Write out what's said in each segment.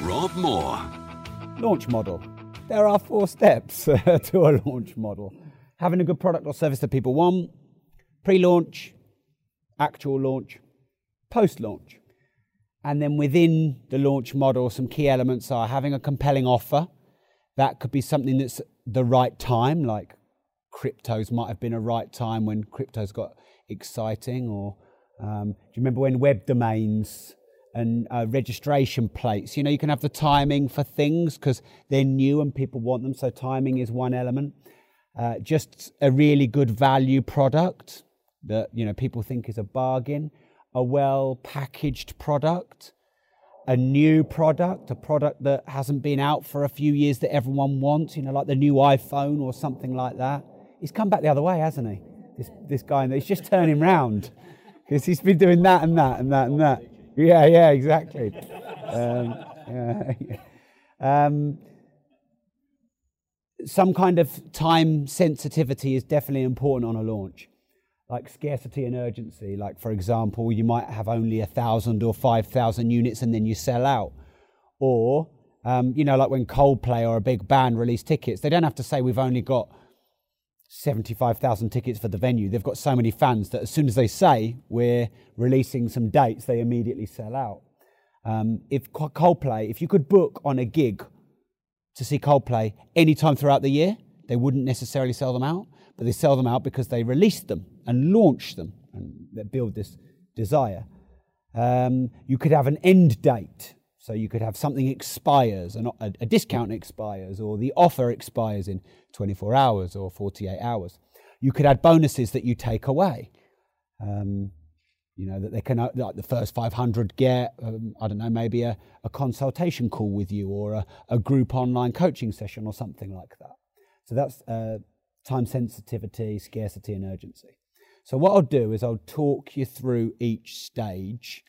Rob Moore. Launch model. There are four steps to a launch model having a good product or service that people want, pre launch, actual launch, post launch. And then within the launch model, some key elements are having a compelling offer. That could be something that's the right time, like cryptos might have been a right time when cryptos got exciting. Or um, do you remember when web domains and uh, registration plates? You know, you can have the timing for things because they're new and people want them. So timing is one element. Uh, just a really good value product that you know people think is a bargain. A well packaged product a new product, a product that hasn't been out for a few years that everyone wants, you know, like the new iPhone or something like that. He's come back the other way, hasn't he? This, this guy, he's just turning round because he's been doing that and that and that and that. Yeah, yeah, exactly. Um, yeah. um, some kind of time sensitivity is definitely important on a launch like scarcity and urgency. Like, for example, you might have only a thousand or five thousand units and then you sell out. Or, um, you know, like when Coldplay or a big band release tickets, they don't have to say we've only got 75,000 tickets for the venue. They've got so many fans that as soon as they say we're releasing some dates, they immediately sell out. Um, if Coldplay, if you could book on a gig to see Coldplay anytime throughout the year, they wouldn't necessarily sell them out, but they sell them out because they released them and launch them and build this desire. Um, you could have an end date. So you could have something expires, a, a discount expires, or the offer expires in 24 hours or 48 hours. You could add bonuses that you take away. Um, you know, that they can, like the first 500 get, um, I don't know, maybe a, a consultation call with you or a, a group online coaching session or something like that. So that's uh, time sensitivity, scarcity, and urgency. So, what I'll do is I'll talk you through each stage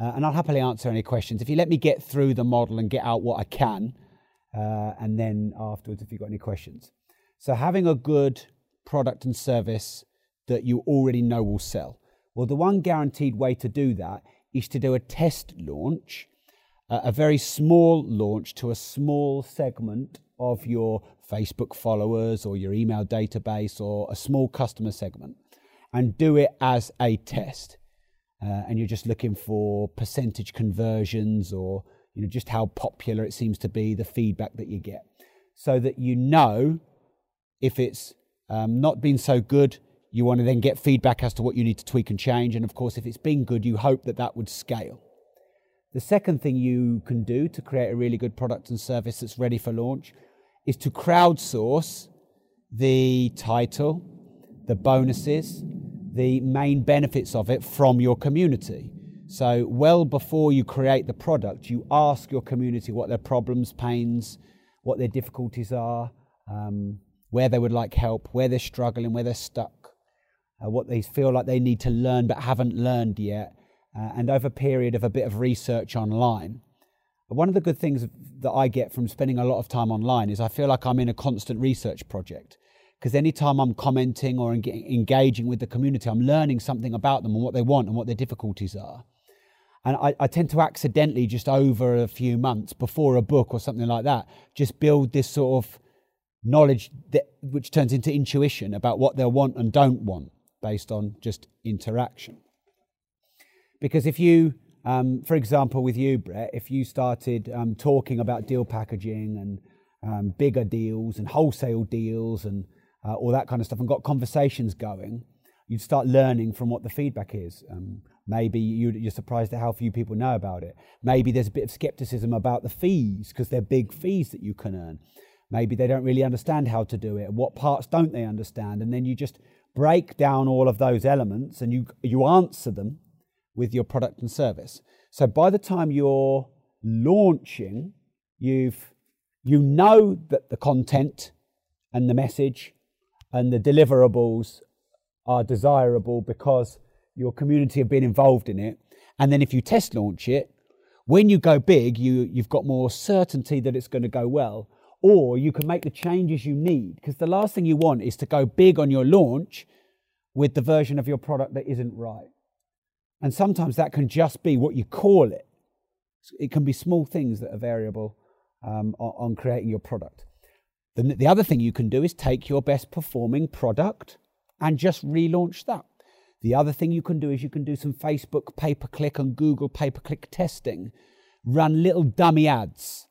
uh, and I'll happily answer any questions. If you let me get through the model and get out what I can, uh, and then afterwards, if you've got any questions. So, having a good product and service that you already know will sell. Well, the one guaranteed way to do that is to do a test launch, uh, a very small launch to a small segment of your Facebook followers or your email database or a small customer segment and do it as a test. Uh, and you're just looking for percentage conversions or you know just how popular it seems to be, the feedback that you get, so that you know if it's um, not been so good. You want to then get feedback as to what you need to tweak and change. And of course, if it's been good, you hope that that would scale. The second thing you can do to create a really good product and service that's ready for launch is to crowdsource the title, the bonuses, the main benefits of it from your community. So, well before you create the product, you ask your community what their problems, pains, what their difficulties are, um, where they would like help, where they're struggling, where they're stuck, uh, what they feel like they need to learn but haven't learned yet, uh, and over a period of a bit of research online. One of the good things that I get from spending a lot of time online is I feel like I'm in a constant research project because anytime I'm commenting or engaging with the community, I'm learning something about them and what they want and what their difficulties are. And I, I, tend to accidentally, just over a few months before a book or something like that, just build this sort of knowledge that, which turns into intuition about what they'll want and don't want based on just interaction. Because if you, um, for example, with you, Brett, if you started um, talking about deal packaging and um, bigger deals and wholesale deals and uh, all that kind of stuff and got conversations going, you'd start learning from what the feedback is. Um, maybe you're surprised at how few people know about it. Maybe there's a bit of skepticism about the fees because they're big fees that you can earn. Maybe they don't really understand how to do it. What parts don't they understand? And then you just break down all of those elements and you, you answer them with your product and service. So by the time you're launching, you've you know that the content and the message and the deliverables are desirable because your community have been involved in it. And then if you test launch it, when you go big, you, you've got more certainty that it's going to go well. Or you can make the changes you need. Because the last thing you want is to go big on your launch with the version of your product that isn't right. And sometimes that can just be what you call it. It can be small things that are variable um, on, on, creating your product. The, the other thing you can do is take your best performing product and just relaunch that. The other thing you can do is you can do some Facebook pay per click and Google pay per click testing. Run little dummy ads,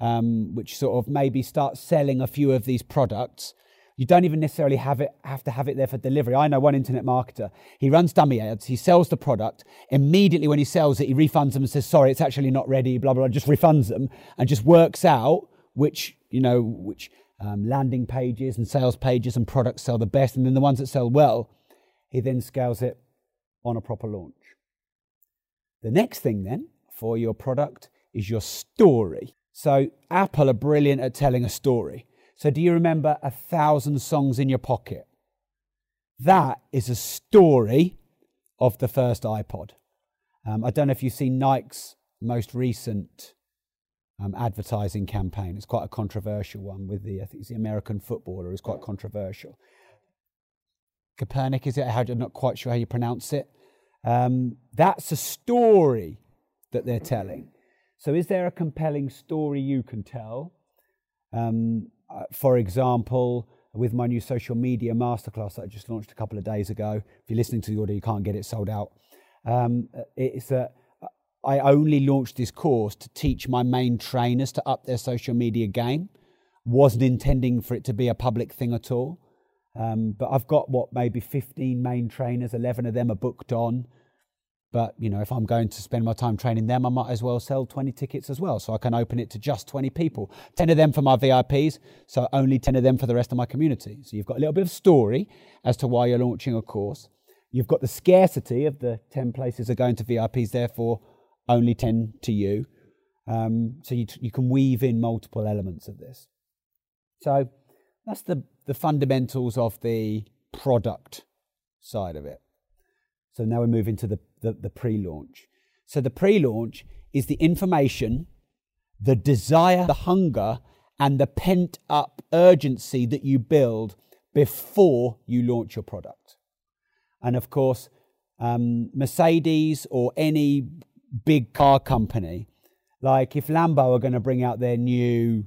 um, which sort of maybe start selling a few of these products you don't even necessarily have it have to have it there for delivery. I know one internet marketer. He runs dummy ads. He sells the product. Immediately when he sells it, he refunds them and says, "Sorry, it's actually not ready." Blah blah. blah just refunds them and just works out which you know which um, landing pages and sales pages and products sell the best, and then the ones that sell well, he then scales it on a proper launch. The next thing then for your product is your story. So Apple are brilliant at telling a story. So, do you remember a thousand songs in your pocket? That is a story of the first iPod. Um, I don't know if you've seen Nike's most recent um, advertising campaign. It's quite a controversial one with the, I think it's the American footballer, is quite controversial. Copernic, is it? I'm not quite sure how you pronounce it. Um, that's a story that they're telling. So, is there a compelling story you can tell? Um, uh, for example, with my new social media masterclass that I just launched a couple of days ago. If you're listening to the audio, you can't get it sold out. Um, it's that I only launched this course to teach my main trainers to up their social media game. Wasn't intending for it to be a public thing at all. Um, but I've got what maybe 15 main trainers, 11 of them are booked on. But you know, if I'm going to spend my time training them, I might as well sell 20 tickets as well, so I can open it to just 20 people. 10 of them for my VIPs, so only 10 of them for the rest of my community. So you've got a little bit of story as to why you're launching a course. You've got the scarcity of the 10 places are going to VIPs, therefore only 10 to you. Um, so you, you can weave in multiple elements of this. So that's the, the fundamentals of the product side of it. So now we're moving to the, the, the pre launch. So the pre launch is the information, the desire, the hunger, and the pent up urgency that you build before you launch your product. And of course, um, Mercedes or any big car company, like if Lambo are going to bring out their new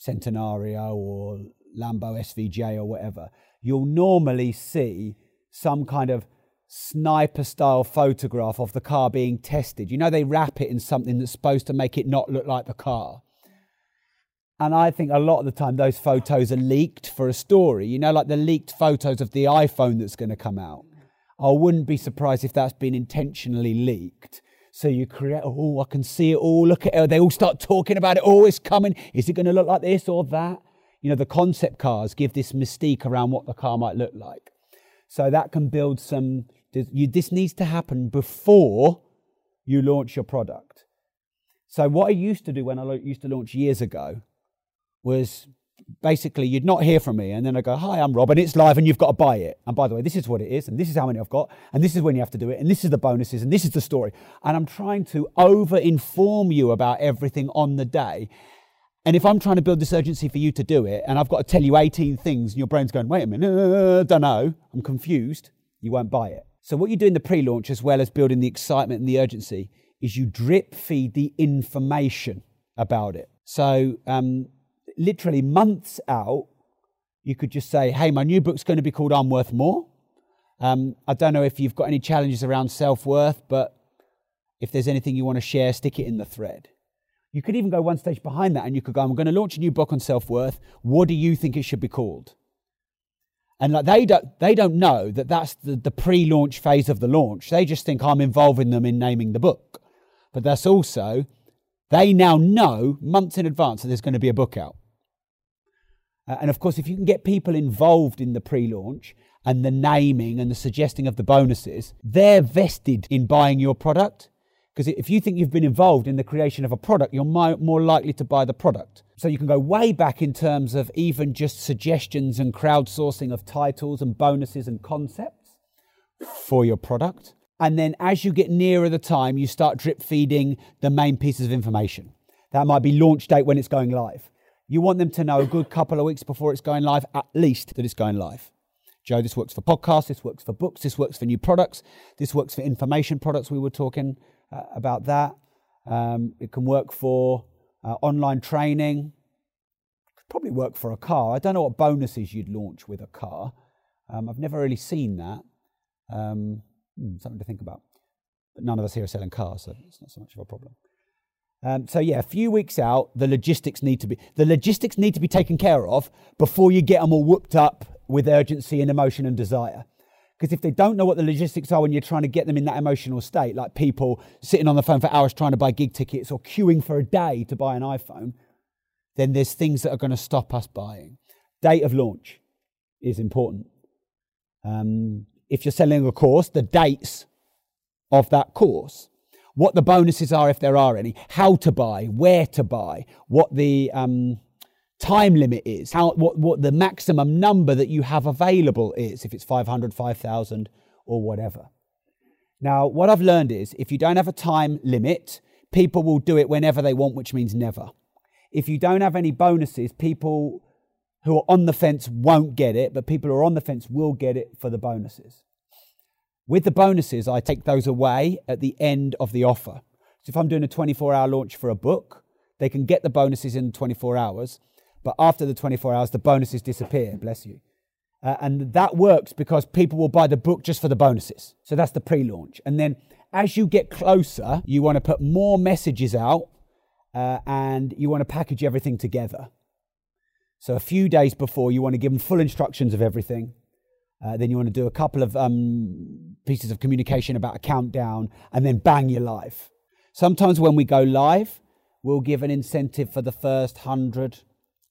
Centenario or Lambo SVJ or whatever, you'll normally see some kind of sniper style photograph of the car being tested. You know, they wrap it in something that's supposed to make it not look like the car. And I think a lot of the time those photos are leaked for a story. You know, like the leaked photos of the iPhone that's going to come out. I wouldn't be surprised if that's been intentionally leaked. So you create, oh, I can see it all. Look at it. They all start talking about it. Oh, it's coming. Is it going to look like this or that? You know, the concept cars give this mystique around what the car might look like. So that can build some this needs to happen before you launch your product. So, what I used to do when I used to launch years ago was basically you'd not hear from me, and then I go, Hi, I'm Rob, and it's live, and you've got to buy it. And by the way, this is what it is, and this is how many I've got, and this is when you have to do it, and this is the bonuses, and this is the story. And I'm trying to over inform you about everything on the day. And if I'm trying to build this urgency for you to do it, and I've got to tell you 18 things, and your brain's going, Wait a minute, uh, don't know, I'm confused, you won't buy it. So, what you do in the pre launch, as well as building the excitement and the urgency, is you drip feed the information about it. So, um, literally months out, you could just say, Hey, my new book's going to be called I'm Worth More. Um, I don't know if you've got any challenges around self worth, but if there's anything you want to share, stick it in the thread. You could even go one stage behind that and you could go, I'm going to launch a new book on self worth. What do you think it should be called? And like they don't, they don't know that that's the, the pre-launch phase of the launch. They just think I'm involving them in naming the book. But that's also, they now know months in advance that there's going to be a book out. Uh, and of course, if you can get people involved in the pre-launch and the naming and the suggesting of the bonuses, they're vested in buying your product. Because if you think you've been involved in the creation of a product, you're more likely to buy the product. So you can go way back in terms of even just suggestions and crowdsourcing of titles and bonuses and concepts for your product. And then as you get nearer the time, you start drip feeding the main pieces of information. That might be launch date when it's going live. You want them to know a good couple of weeks before it's going live, at least that it's going live. Joe, this works for podcasts, this works for books, this works for new products, this works for information products. We were talking uh, about that. Um, it can work for uh, online training. Could probably work for a car. I don't know what bonuses you'd launch with a car. Um, I've never really seen that. Um, hmm, something to think about. But none of us here are selling cars, so it's not so much of a problem. Um, so yeah, a few weeks out, the logistics need to be the logistics need to be taken care of before you get them all whooped up with urgency and emotion and desire. Because if they don't know what the logistics are when you're trying to get them in that emotional state, like people sitting on the phone for hours trying to buy gig tickets or queuing for a day to buy an iPhone, then there's things that are going to stop us buying. Date of launch is important. Um, if you're selling a course, the dates of that course, what the bonuses are if there are any, how to buy, where to buy, what the um, time limit is, how what, what the maximum number that you have available is, if it's 500, 5,000, or whatever. Now, what I've learned is if you don't have a time limit, people will do it whenever they want, which means never. If you don't have any bonuses, people who are on the fence won't get it, but people who are on the fence will get it for the bonuses. With the bonuses, I take those away at the end of the offer. So if I'm doing a 24 hour launch for a book, they can get the bonuses in 24 hours. But after the 24 hours, the bonuses disappear. Bless you. Uh, and that works because people will buy the book just for the bonuses. So that's the pre launch. And then as you get closer, you want to put more messages out uh, and you want to package everything together. So a few days before, you want to give them full instructions of everything. Uh, then you want to do a couple of um, pieces of communication about a countdown, and then bang, you're live. Sometimes when we go live, we'll give an incentive for the first hundred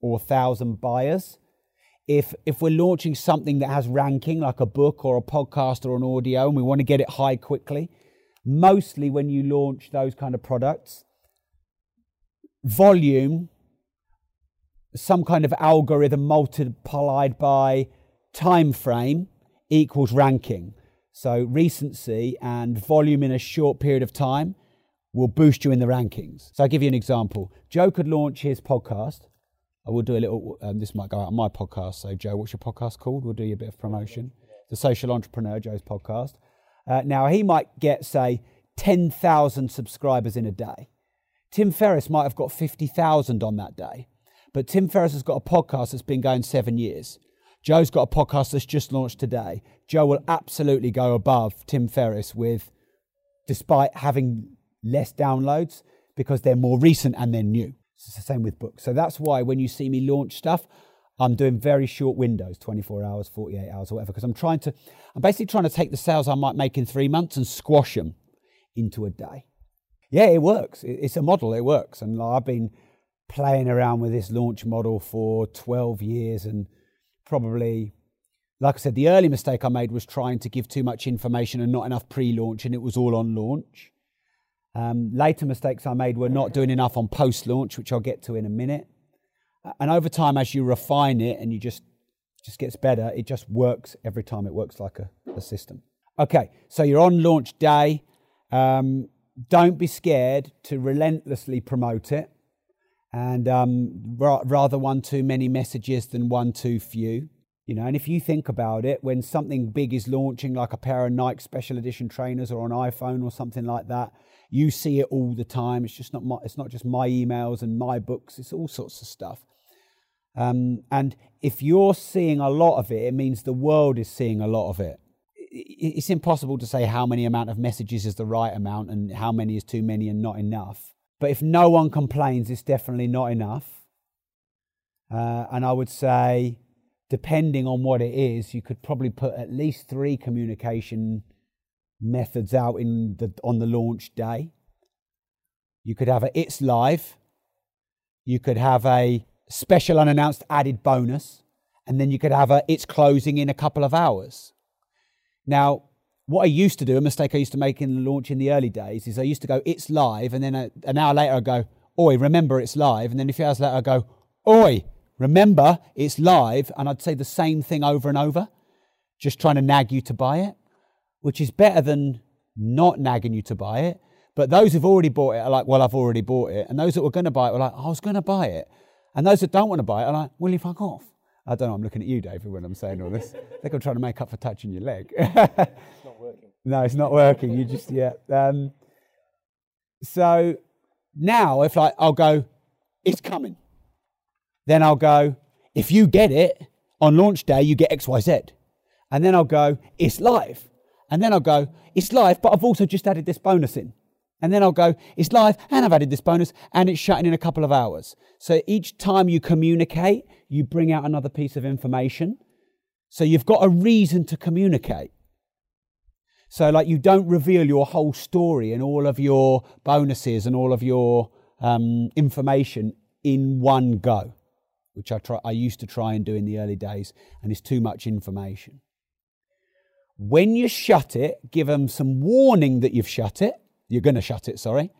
or 1,000 buyers. If, if we're launching something that has ranking, like a book or a podcast or an audio, and we want to get it high quickly, mostly when you launch those kind of products, volume, some kind of algorithm multiplied by time frame equals ranking. So recency and volume in a short period of time will boost you in the rankings. So I'll give you an example. Joe could launch his podcast I will do a little. Um, this might go out on my podcast. So, Joe, what's your podcast called? We'll do you a bit of promotion. The Social Entrepreneur, Joe's podcast. Uh, now, he might get, say, 10,000 subscribers in a day. Tim Ferriss might have got 50,000 on that day. But Tim Ferriss has got a podcast that's been going seven years. Joe's got a podcast that's just launched today. Joe will absolutely go above Tim Ferriss with, despite having less downloads, because they're more recent and they're new. It's the same with books. So that's why when you see me launch stuff, I'm doing very short windows 24 hours, 48 hours, or whatever, because I'm trying to, I'm basically trying to take the sales I might make in three months and squash them into a day. Yeah, it works. It's a model, it works. And I've been playing around with this launch model for 12 years and probably like I said, the early mistake I made was trying to give too much information and not enough pre launch, and it was all on launch. Um, later mistakes I made were not doing enough on post launch, which I'll get to in a minute. And over time, as you refine it and you just just gets better, it just works every time. It works like a, a system. Okay, so you're on launch day. Um, don't be scared to relentlessly promote it, and um, ra- rather one too many messages than one too few. You know, and if you think about it, when something big is launching, like a pair of Nike special edition trainers or an iPhone or something like that, you see it all the time. It's just not my, it's not just my emails and my books. It's all sorts of stuff. Um, and if you're seeing a lot of it, it means the world is seeing a lot of it. It's impossible to say how many amount of messages is the right amount and how many is too many and not enough. But if no one complains, it's definitely not enough. Uh, and I would say, depending on what it is, you could probably put at least three communication methods out in the, on the launch day. You could have a It's Live. You could have a special unannounced added bonus. and then you could have a it's closing in a couple of hours. Now, what I used to do, a mistake I used to make in the launch in the early days, is I used to go it's live, and then a, an hour later I go, oi, remember it's live, and then a few hours later I go, oi, remember it's live, and I'd say the same thing over and over, just trying to nag you to buy it, which is better than not nagging you to buy it. But those who've already bought it are like, well, I've already bought it. And those that were going to buy it were like, I was going to buy it. And those that don't want to buy it are like, will you fuck off? I don't know, I'm looking at you, David, when I'm saying all this. I think I'm trying to make up for touching your leg. it's not working. No, it's not working. You just, yeah. Um, so now, if like, I'll go, it's coming. Then I'll go, if you get it on launch day, you get XYZ. And then I'll go, it's live. And then I'll go, it's live, but I've also just added this bonus in. And then I'll go, it's live and I've added this bonus and it's shutting in a couple of hours. So each time you communicate, you bring out another piece of information. So you've got a reason to communicate. So, like, you don't reveal your whole story and all of your bonuses and all of your um, information in one go, which I, try, I used to try and do in the early days, and it's too much information. When you shut it, give them some warning that you've shut it. You're going to shut it, sorry.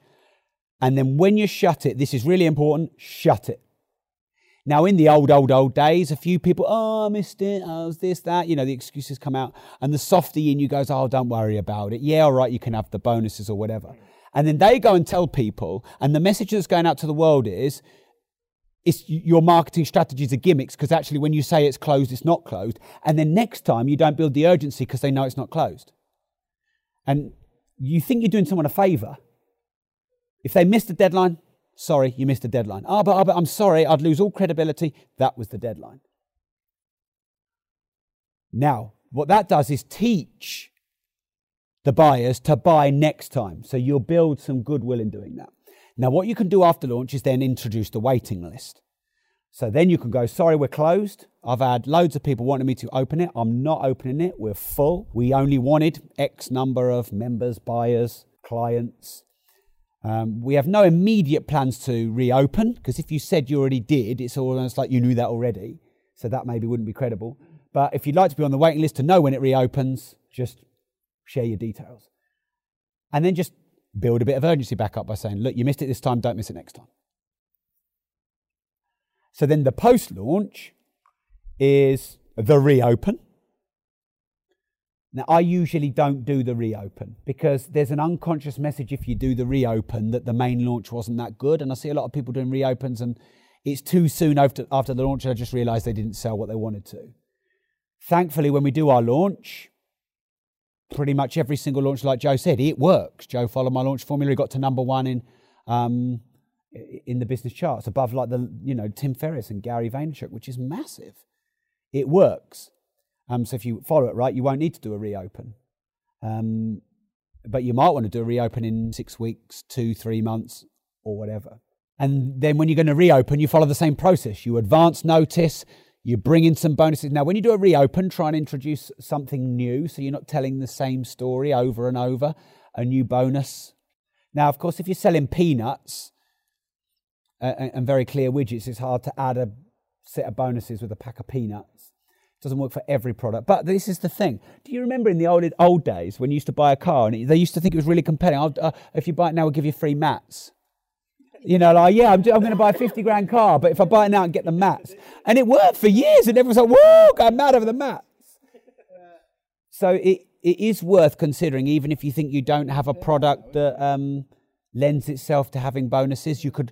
And then when you shut it, this is really important shut it. Now, in the old, old, old days, a few people, oh, I missed it, oh, was this, that, you know, the excuses come out. And the softy in you goes, oh, don't worry about it. Yeah, all right, you can have the bonuses or whatever. And then they go and tell people, and the message that's going out to the world is, it's your marketing strategies are gimmicks because actually when you say it's closed, it's not closed. And then next time you don't build the urgency because they know it's not closed. And you think you're doing someone a favor. If they missed the deadline, Sorry, you missed a deadline. Ah, but, oh, but I'm sorry, I'd lose all credibility. That was the deadline. Now, what that does is teach the buyers to buy next time. So you'll build some goodwill in doing that. Now, what you can do after launch is then introduce the waiting list. So then you can go, sorry, we're closed. I've had loads of people wanting me to open it. I'm not opening it. We're full. We only wanted X number of members, buyers, clients. Um, we have no immediate plans to reopen because if you said you already did, it's almost like you knew that already. So that maybe wouldn't be credible. But if you'd like to be on the waiting list to know when it reopens, just share your details. And then just build a bit of urgency back up by saying, look, you missed it this time, don't miss it next time. So then the post launch is the reopen. Now, I usually don't do the reopen because there's an unconscious message if you do the reopen that the main launch wasn't that good. And I see a lot of people doing reopens and it's too soon after, after the launch. I just realized they didn't sell what they wanted to. Thankfully, when we do our launch, pretty much every single launch, like Joe said, it works. Joe followed my launch formula, he got to number one in um, in the business charts, above like the you know Tim Ferriss and Gary Vaynerchuk, which is massive. It works. Um, so if you follow it right, you won't need to do a reopen. Um, but you might want to do a reopen in six weeks, two, three months, or whatever. And then when you're going to reopen, you follow the same process. You advance notice, you bring in some bonuses. Now, when you do a reopen, try and introduce something new so you're not telling the same story over and over, a new bonus. Now, of course, if you're selling peanuts and very clear widgets, it's hard to add a set of bonuses with a pack of peanuts doesn't work for every product. But this is the thing. Do you remember in the old old days when you used to buy a car and they used to think it was really compelling? Uh, if you buy it now, we'll give you free mats. You know, like, yeah, I'm, I'm going to buy a 50 grand car, but if I buy it now and get the mats. And it worked for years, and everyone's like, whoa, I'm mad over the mats. So it, it is worth considering, even if you think you don't have a product that um, lends itself to having bonuses, you could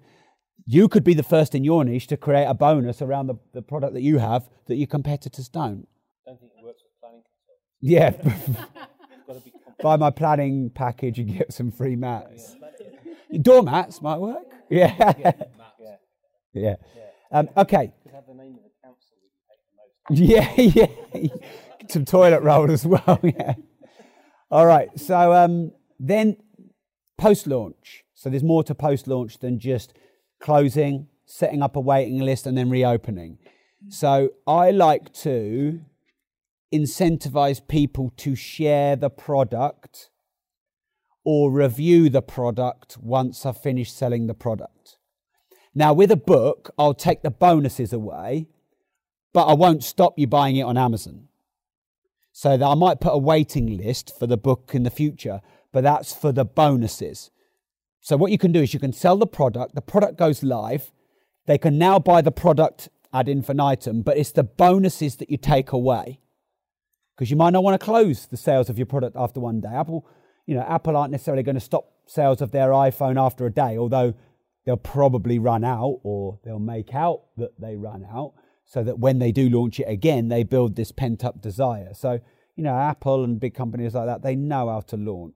you could be the first in your niche to create a bonus around the, the product that you have that your competitors don't. Don't think it works with planning Yeah. Buy my planning package and get some free mats. Yeah. Doormats might work. Yeah. Yeah. yeah. Um, okay. Yeah, yeah. some toilet roll as well. Yeah. All right. So um, then post launch. So there's more to post launch than just closing, setting up a waiting list, and then reopening. So I like to incentivize people to share the product or review the product once I've finished selling the product. Now, with a book, I'll take the bonuses away, but I won't stop you buying it on Amazon. So that I might put a waiting list for the book in the future, but that's for the bonuses. So what you can do is you can sell the product, the product goes live, they can now buy the product ad infinitum, but it's the bonuses that you take away. Because you might not want to close the sales of your product after one day. Apple, you know, Apple aren't necessarily going to stop sales of their iPhone after a day, although they'll probably run out or they'll make out that they run out so that when they do launch it again, they build this pent up desire. So, you know, Apple and big companies like that, they know how to launch.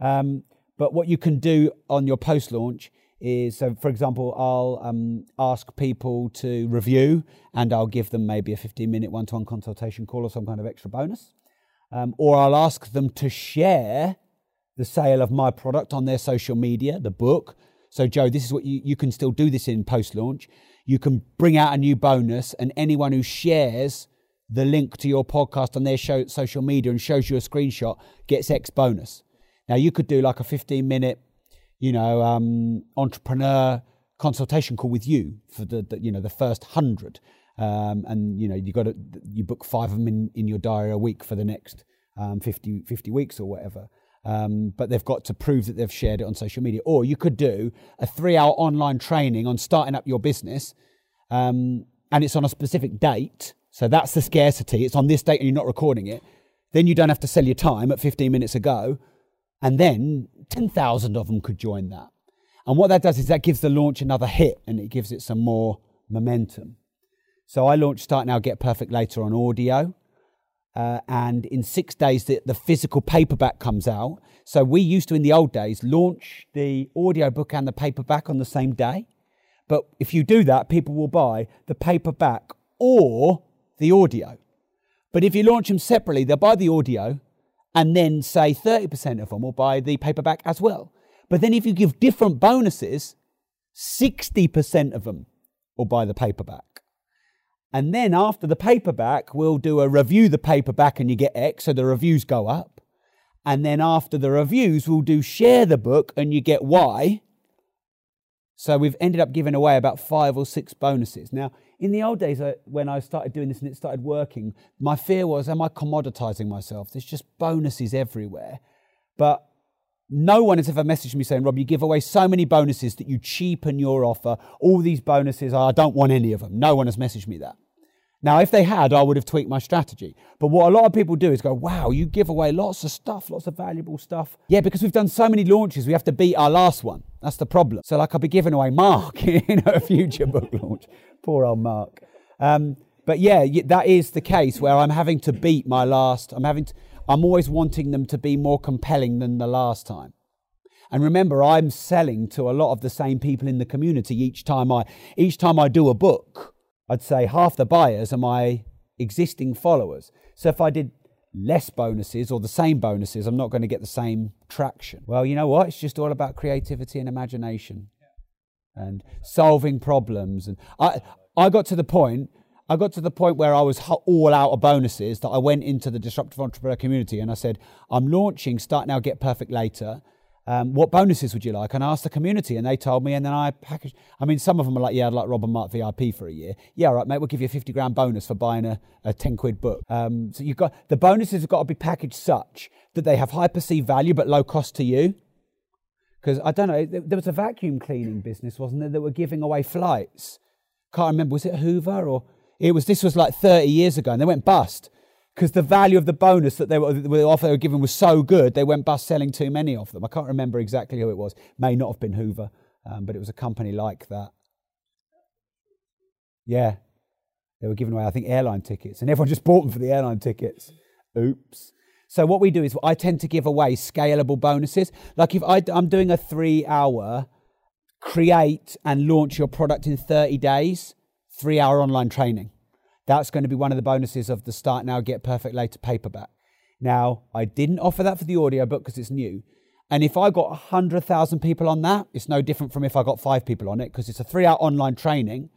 Um, but what you can do on your post launch is so for example i'll um, ask people to review and i'll give them maybe a 15 minute one-to-one consultation call or some kind of extra bonus. Um, or i'll ask them to share the sale of my product on their social media the book. So joe this is what you, you can still do this in post launch you can bring out a new bonus and anyone who shares the link to your podcast on their show, social media and shows you a screenshot gets x bonus now you could do like a 15 minute, you know, um, entrepreneur consultation call with you for the, the you know the first hundred, um, and you know you got to you book five of them in, in your diary a week for the next um, 50, 50 weeks or whatever. Um, but they've got to prove that they've shared it on social media. Or you could do a three-hour online training on starting up your business, um, and it's on a specific date. So that's the scarcity. It's on this date, and you're not recording it. Then you don't have to sell your time at 15 minutes ago and then 10,000 of them could join that. And what that does is that gives the launch another hit and it gives it some more momentum. So I launched Start Now, Get Perfect later on audio. Uh, and in six days, the, the physical paperback comes out. So we used to, in the old days, launch the audio book and the paperback on the same day. But if you do that, people will buy the paperback or the audio. But if you launch them separately, they'll buy the audio and then say 30% of them will buy the paperback as well. But then if you give different bonuses, 60% of them will buy the paperback. And then after the paperback, we'll do a review the paperback and you get X, so the reviews go up. And then after the reviews, we'll do share the book and you get Y. So we've ended up giving away about five or six bonuses. Now, in the old days, uh, when I started doing this and it started working, my fear was, am I commoditizing myself? There's just bonuses everywhere. But no one has ever messaged me saying, Rob, you give away so many bonuses that you cheapen your offer. All these bonuses, I don't want any of them. No one has messaged me that. Now, if they had, I would have tweaked my strategy. But what a lot of people do is go, wow, you give away lots of stuff, lots of valuable stuff. Yeah, because we've done so many launches, we have to beat our last one. That's the problem. So, like, I'll be giving away Mark in a future book launch. Poor old Mark. Um, but yeah, that is the case where I'm having to beat my last. I'm having to, I'm always wanting them to be more compelling than the last time. And remember, I'm selling to a lot of the same people in the community each time I each time I do a book. I'd say half the buyers are my existing followers. So if I did less bonuses or the same bonuses, I'm not going to get the same traction. Well, you know what? It's just all about creativity and imagination and solving problems. And I, I got to the point, I got to the point where I was all out of bonuses that I went into the disruptive entrepreneur community and I said, I'm launching Start Now, Get Perfect Later um, what bonuses would you like? And I asked the community, and they told me, and then I packaged. I mean, some of them are like, yeah, I'd like Rob and Mark VIP for a year. Yeah, all right, mate, we'll give you a 50 grand bonus for buying a, a 10 quid book. Um, so you've got the bonuses have got to be packaged such that they have high perceived value but low cost to you. Because I don't know, there was a vacuum cleaning business, wasn't there, that were giving away flights. Can't remember, was it Hoover or it was? This was like 30 years ago, and they went bust because the value of the bonus that they were the offer they were given was so good, they went bust selling too many of them. I can't remember exactly who it was. May not have been Hoover, um, but it was a company like that. Yeah, they were giving away, I think, airline tickets, and everyone just bought them for the airline tickets. Oops. So what we do is I tend to give away scalable bonuses. Like if I, I'm doing a three-hour create and launch your product in 30 days, three-hour online training. That's going to be one of the bonuses of the Start Now, Get Perfect Later paperback. Now, I didn't offer that for the audiobook because it's new. And if I got 100,000 people on that, it's no different from if I got five people on it because it's a three hour online training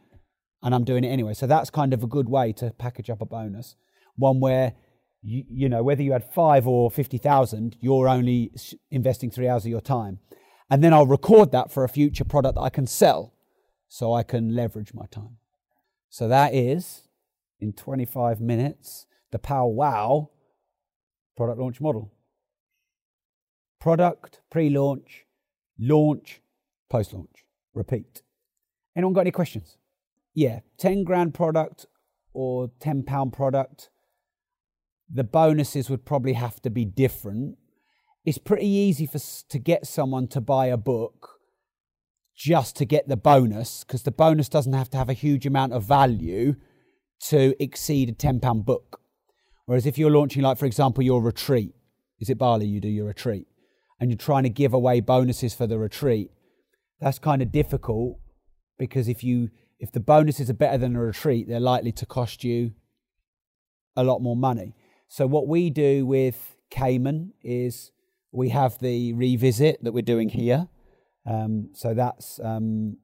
and I'm doing it anyway. So that's kind of a good way to package up a bonus. One where, you, you know, whether you had five or 50,000, you're only investing three hours of your time. And then I'll record that for a future product that I can sell so I can leverage my time. So that is in 25 minutes the Pow Wow product launch model. Product, pre launch, launch, post launch. Repeat. Anyone got any questions? Yeah, 10 grand product or 10 pound product. The bonuses would probably have to be different. It's pretty easy for to get someone to buy a book just to get the bonus because the bonus doesn't have to have a huge amount of value to exceed a 10 pound book. Whereas if you're launching, like, for example, your retreat, is it Bali you do your retreat, and you're trying to give away bonuses for the retreat, that's kind of difficult because if you if the bonuses are better than a retreat, they're likely to cost you a lot more money. So what we do with Cayman is we have the revisit that we're doing here. Um, so that's um,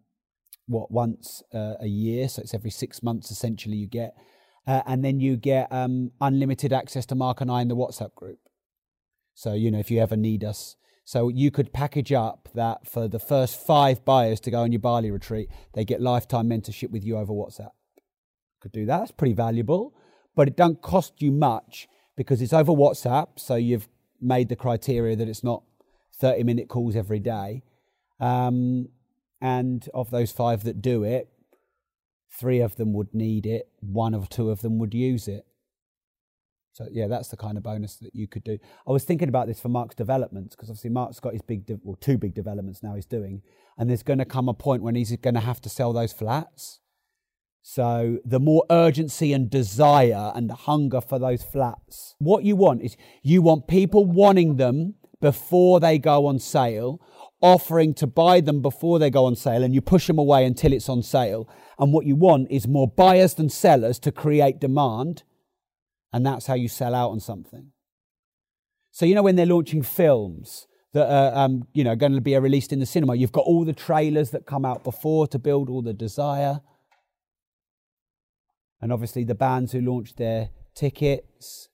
what once uh, a year. So it's every six months essentially you get, uh, and then you get um, unlimited access to Mark and I in the WhatsApp group. So you know if you ever need us. So you could package up that for the first five buyers to go on your Bali retreat, they get lifetime mentorship with you over WhatsApp. Could do that. It's pretty valuable, but it don't cost you much because it's over WhatsApp. So you've made the criteria that it's not 30 minute calls every day. Um, and of those five that do it, three of them would need it, one or two of them would use it. So yeah, that's the kind of bonus that you could do. I was thinking about this for Mark's developments because obviously Mark's got his big, de- well, two big developments now he's doing, and there's going to come a point when he's going to have to sell those flats. So the more urgency and desire and hunger for those flats, what you want is you want people wanting them before they go on sale, offering to buy them before they go on sale, and you push them away until it's on sale. And what you want is more buyers than sellers to create demand and that's how you sell out on something. So, you know, when they're launching films that are, um, you know, going to be released in the cinema, you've got all the trailers that come out before to build all the desire. And obviously, the bands who launched their tickets.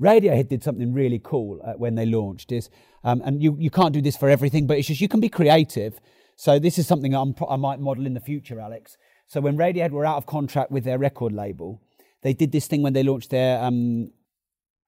Radiohead did something really cool uh, when they launched. Is um, and you, you can't do this for everything, but it's just you can be creative. So this is something I'm, I might model in the future, Alex. So when Radiohead were out of contract with their record label, they did this thing when they launched their um,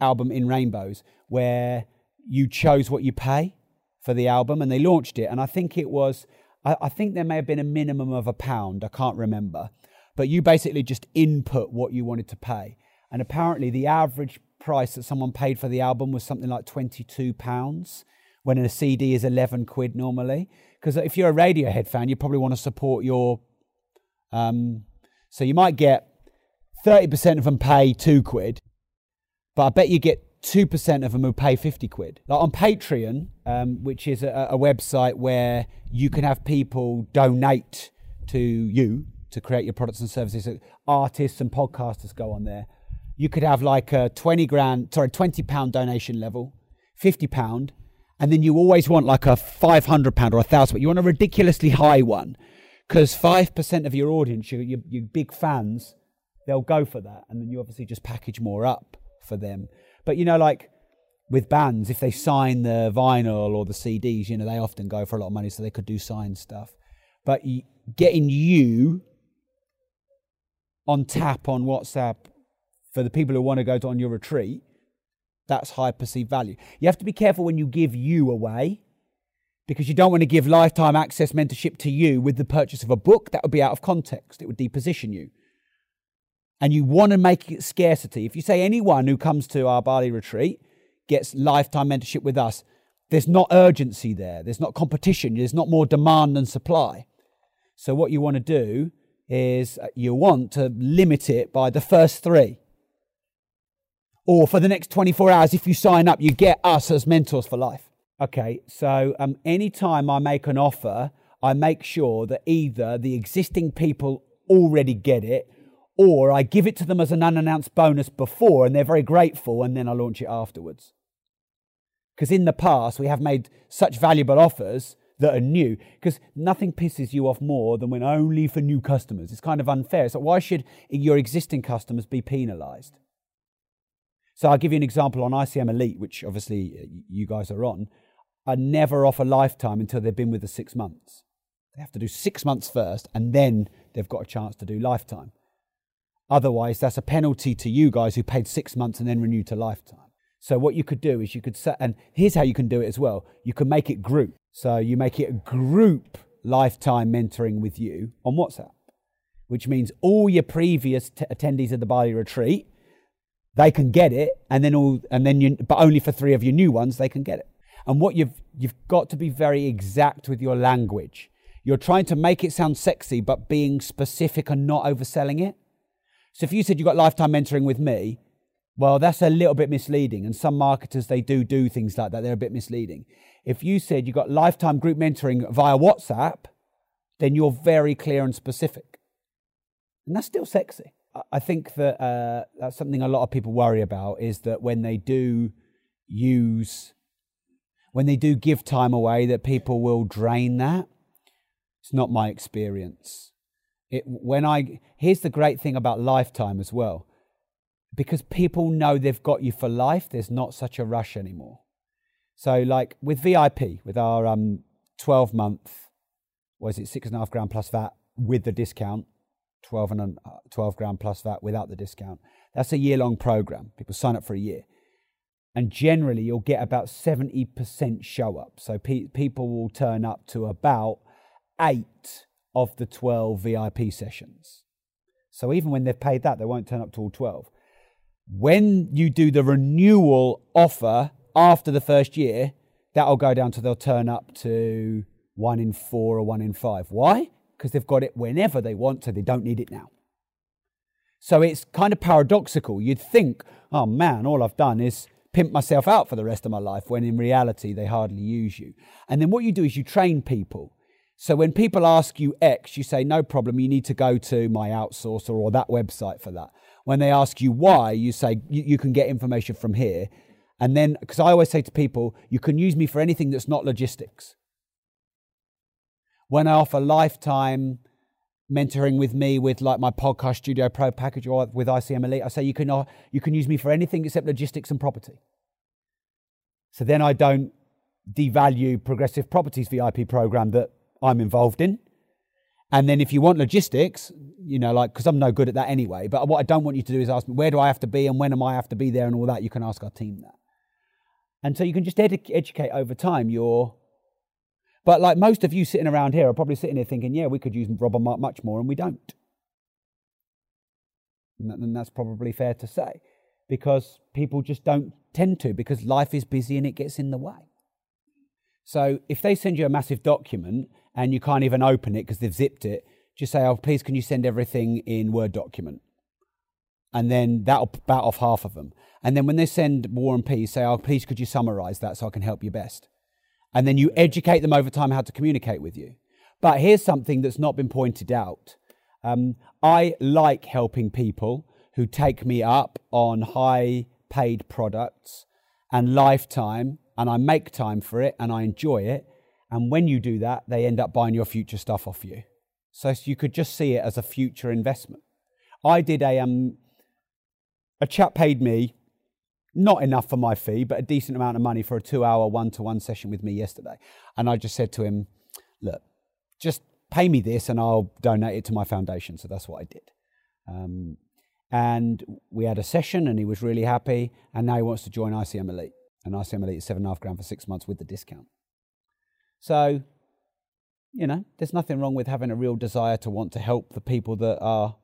album In Rainbows, where you chose what you pay for the album, and they launched it. And I think it was, I, I think there may have been a minimum of a pound. I can't remember, but you basically just input what you wanted to pay. And apparently, the average price that someone paid for the album was something like twenty-two pounds, when a CD is eleven quid normally. Because if you're a Radiohead fan, you probably want to support your. Um, so you might get 30% of them pay two quid, but I bet you get 2% of them who pay 50 quid. Like on Patreon, um, which is a, a, website where you can have people donate to you to create your products and services. Artists and podcasters go on there. You could have like a 20 grand, sorry, 20 pound donation level, 50 pound, and then you always want like a 500 pound or a thousand, but you want a ridiculously high one because 5% of your audience, your, your, your big fans, they'll go for that. And then you obviously just package more up for them. But, you know, like with bands, if they sign the vinyl or the CDs, you know, they often go for a lot of money, so they could do sign stuff. But getting you on tap on WhatsApp for the people who want to go to, on your retreat, that's high perceived value. You have to be careful when you give you away because you don't want to give lifetime access mentorship to you with the purchase of a book. That would be out of context, it would deposition you and you want to make it scarcity, if you say anyone who comes to our Bali retreat gets lifetime mentorship with us, there's not urgency there. There's not competition. There's not more demand than supply. So, what you want to do is uh, you want to limit it by the first three. Or for the next 24 hours, if you sign up, you get us as mentors for life. Okay, so um, anytime I make an offer, I make sure that either the existing people already get it or I give it to them as an unannounced bonus before and they're very grateful and then I launch it afterwards. Because in the past, we have made such valuable offers that are new, because nothing pisses you off more than when only for new customers. It's kind of unfair. So, why should your existing customers be penalized? So, I'll give you an example on ICM Elite, which obviously uh, you guys are on. I never offer lifetime until they've been with us six months. They have to do six months first, and then they've got a chance to do lifetime. Otherwise, that's a penalty to you guys who paid six months and then renewed to lifetime. So what you could do is you could set, and here's how you can do it as well. You can make it group. So you make it a group lifetime mentoring with you on WhatsApp, which means all your previous t- attendees of the Bali retreat, they can get it, and then all, and then you, but only for three of your new ones, they can get it. And what you've you've got to be very exact with your language. You're trying to make it sound sexy, but being specific and not overselling it. So if you said you've got lifetime mentoring with me, well, that's a little bit misleading. And some marketers, they do do things like that. They're a bit misleading. If you said you've got lifetime group mentoring via WhatsApp, then you're very clear and specific. And that's still sexy. I think that uh, that's something a lot of people worry about is that when they do use, when they do give time away, that people will drain that. It's not my experience. It, when I here's the great thing about lifetime as well, because people know they've got you for life. There's not such a rush anymore. So like with VIP, with our um, 12 month, was it six and a half grand plus VAT with the discount, 12 and uh, 12 grand plus VAT without the discount. That's a year long program. People sign up for a year. And generally, you'll get about 70% show up. So pe- people will turn up to about eight of the 12 VIP sessions. So even when they've paid that, they won't turn up to all 12. When you do the renewal offer after the first year, that'll go down to they'll turn up to one in four or one in five. Why? Because they've got it whenever they want to, they don't need it now. So it's kind of paradoxical. You'd think, oh man, all I've done is pimp myself out for the rest of my life, when in reality, they hardly use you. And then what you do is you train people. So when people ask you X, you say, no problem, you need to go to my outsourcer or that website for that. When they ask you why, you say, you can get information from here. And then, because I always say to people, you can use me for anything that's not logistics. When I offer lifetime mentoring with me with like my podcast studio pro package or with ICM Elite, I say you can, uh, you can use me for anything except logistics and property. So then I don't devalue Progressive Property's VIP program that I'm involved in. And then if you want logistics, you know, like, because I'm no good at that anyway, but what I don't want you to do is ask me, where do I have to be and when am I have to be there and all that? You can ask our team that. And so you can just educate over time your. But like most of you sitting around here are probably sitting here thinking, yeah, we could use Rob and Mark much more, and we don't. And that's probably fair to say because people just don't tend to because life is busy and it gets in the way. So if they send you a massive document and you can't even open it because they've zipped it, just say, oh, please, can you send everything in Word document? And then that'll bat off half of them. And then when they send War and Peace, say, oh, please, could you summarize that so I can help you best? And then you educate them over time how to communicate with you. But here's something that's not been pointed out. Um, I like helping people who take me up on high paid products and lifetime, and I make time for it and I enjoy it. And when you do that, they end up buying your future stuff off you. So you could just see it as a future investment. I did a um, a chap paid me not enough for my fee, but a decent amount of money for a two-hour one-to-one session with me yesterday. And I just said to him, "Look, just pay me this, and I'll donate it to my foundation." So that's what I did. Um, and we had a session, and he was really happy. And now he wants to join ICM Elite, and ICM Elite is seven and a half grand for six months with the discount. So, you know, there's nothing wrong with having a real desire to want to help the people that are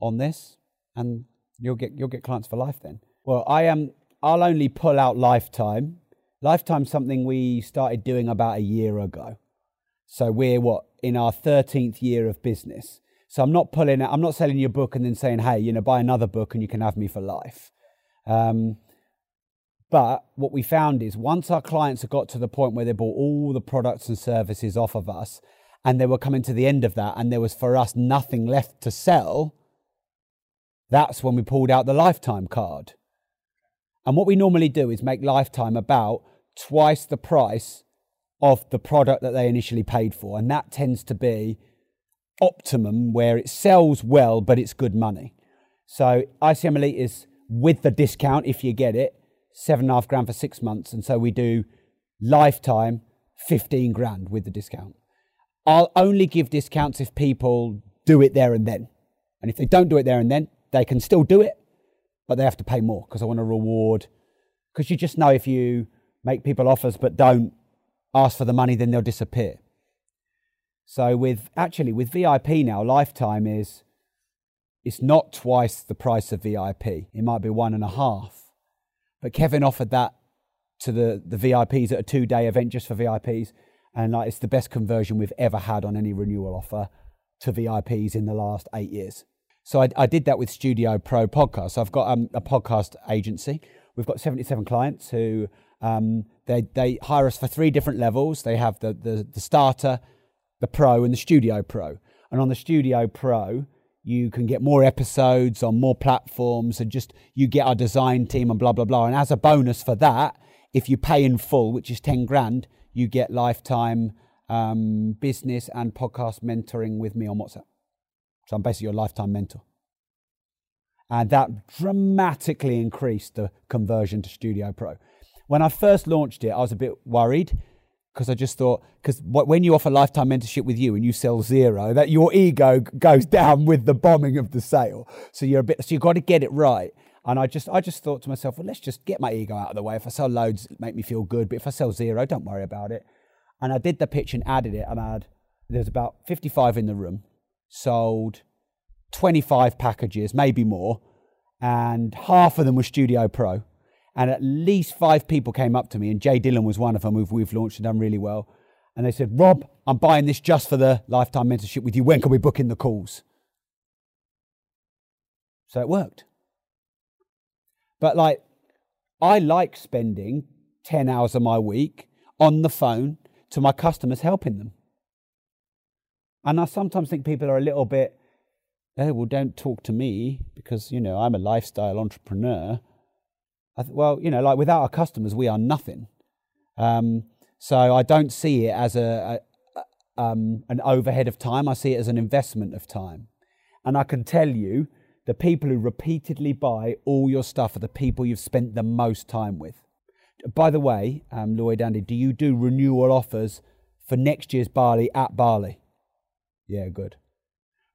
on this, and you'll get you'll get clients for life then. Well, I am. Um, I'll only pull out lifetime. Lifetime's something we started doing about a year ago. So we're what in our 13th year of business. So I'm not pulling I'm not selling your book and then saying, hey, you know, buy another book and you can have me for life. Um, but what we found is once our clients have got to the point where they bought all the products and services off of us and they were coming to the end of that and there was for us nothing left to sell, that's when we pulled out the lifetime card. And what we normally do is make lifetime about twice the price of the product that they initially paid for. And that tends to be optimum where it sells well, but it's good money. So ICM Elite is with the discount if you get it, seven and a half grand for six months. And so we do lifetime 15 grand with the discount. I'll only give discounts if people do it there and then. And if they don't do it there and then, they can still do it, but they have to pay more because I want to reward. Because you just know if you make people offers but don't ask for the money, then they'll disappear. So with actually with VIP now, lifetime is it's not twice the price of VIP. It might be one and a half. But Kevin offered that to the, the VIPs at a two day event just for VIPs. And like it's the best conversion we've ever had on any renewal offer to VIPs in the last eight years. So I, I did that with Studio Pro Podcast. So I've got um, a podcast agency. We've got 77 clients who um, they, they hire us for three different levels. They have the, the, the starter, the pro, and the Studio Pro. And on the Studio Pro, you can get more episodes on more platforms and just you get our design team and blah blah blah and as a bonus for that if you pay in full which is 10 grand you get lifetime um, business and podcast mentoring with me on whatsapp so i'm basically your lifetime mentor and that dramatically increased the conversion to studio pro when i first launched it i was a bit worried because I just thought because when you offer lifetime mentorship with you and you sell zero, that your ego goes down with the bombing of the sale. So you're a bit so you've got to get it right. And I just I just thought to myself, well, let's just get my ego out of the way. If I sell loads, make me feel good. But if I sell zero, don't worry about it. And I did the pitch and added it, and I had there's about 55 in the room, sold 25 packages, maybe more, and half of them were Studio Pro and at least five people came up to me, and Jay Dillon was one of them. We've, we've launched and done really well. And they said, Rob, I'm buying this just for the lifetime mentorship with you. When can we book in the calls? So it worked. But like, I like spending 10 hours of my week on the phone to my customers, helping them. And I sometimes think people are a little bit, oh, well, don't talk to me because, you know, I'm a lifestyle entrepreneur. Th- well, you know, like without our customers, we are nothing. Um, so I don't see it as a, a um, an overhead of time. I see it as an investment of time. And I can tell you, the people who repeatedly buy all your stuff are the people you've spent the most time with. By the way, um, Lloyd Andy, do you do renewal offers for next year's Bali at Bali? Yeah, good.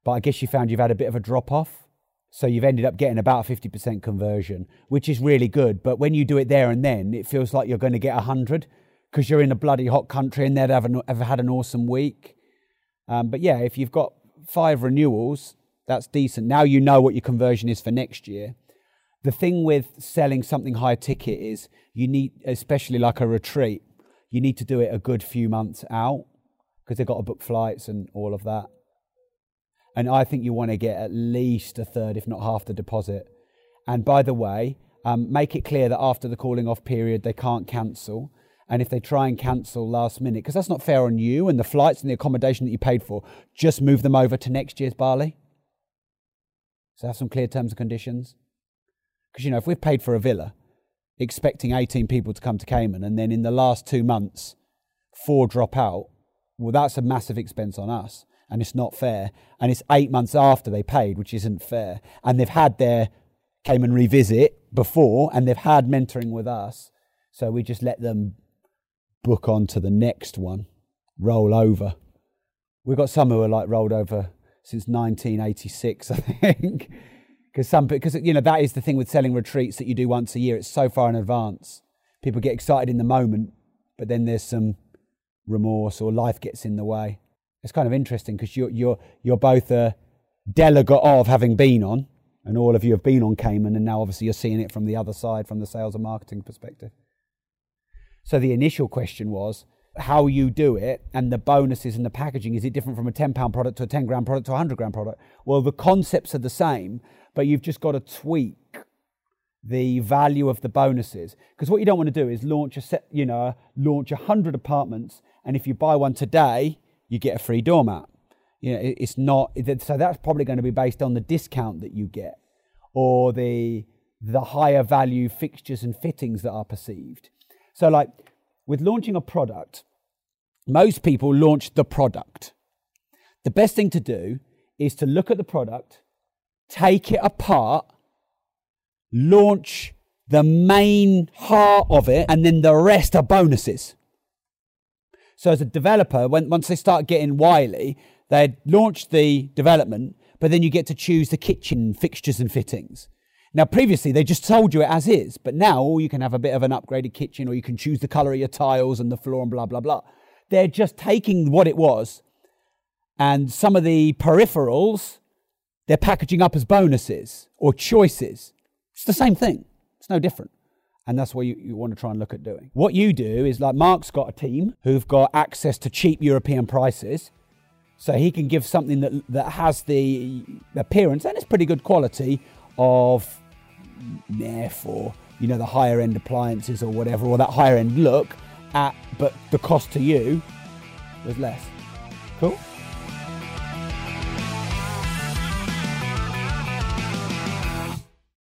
But I guess you found you've had a bit of a drop off. So you've ended up getting about a 50% conversion, which is really good. But when you do it there and then, it feels like you're going to get 100 because you're in a bloody hot country and they'd have, an, have had an awesome week. Um, but yeah, if you've got five renewals, that's decent. Now you know what your conversion is for next year. The thing with selling something high ticket is you need, especially like a retreat, you need to do it a good few months out because they've got to book flights and all of that. And I think you want to get at least a third, if not half the deposit. And by the way, um, make it clear that after the cooling off period, they can't cancel. And if they try and cancel last minute, because that's not fair on you and the flights and the accommodation that you paid for, just move them over to next year's Bali. So have some clear terms and conditions. Because, you know, if we've paid for a villa, expecting 18 people to come to Cayman, and then in the last two months, four drop out, well, that's a massive expense on us and it's not fair. And it's eight months after they paid, which isn't fair. And they've had their Cayman revisit before, and they've had mentoring with us. So we just let them book on to the next one, roll over. We've got some who are like rolled over since 1986, I think. Because some, because you know that is the thing with selling retreats that you do once a year. It's so far in advance. People get excited in the moment, but then there's some remorse or life gets in the way it's kind of interesting because you're you're you're both a delegate of having been on, and all of you have been on Cayman, and now obviously you're seeing it from the other side, from the sales and marketing perspective. So the initial question was how you do it and the bonuses and the packaging. Is it different from a ten pound product to a ten grand product to a hundred grand product? Well, the concepts are the same, but you've just got to tweak the value of the bonuses because what you don't want to do is launch a set, you know, launch a hundred apartments, and if you buy one today you get a free doormat. You know, it's not so that's probably going to be based on the discount that you get or the the higher value fixtures and fittings that are perceived. So like with launching a product, most people launch the product. The best thing to do is to look at the product, take it apart, launch the main heart of it, and then the rest are bonuses. So as a developer, when once they start getting wily, they launch the development, but then you get to choose the kitchen fixtures and fittings. Now, previously they just told you it as is, but now you can have a bit of an upgraded kitchen or you can choose the colour of your tiles and the floor and blah, blah, blah. They're just taking what it was and some of the peripherals, they're packaging up as bonuses or choices. It's the same thing, it's no different. And that's what you, you want to try and look at doing. What you do is like Mark's got a team who've got access to cheap European prices. So he can give something that, that has the appearance and it's pretty good quality of therefore, you know, the higher end appliances or whatever, or that higher end look at, but the cost to you was less. Cool?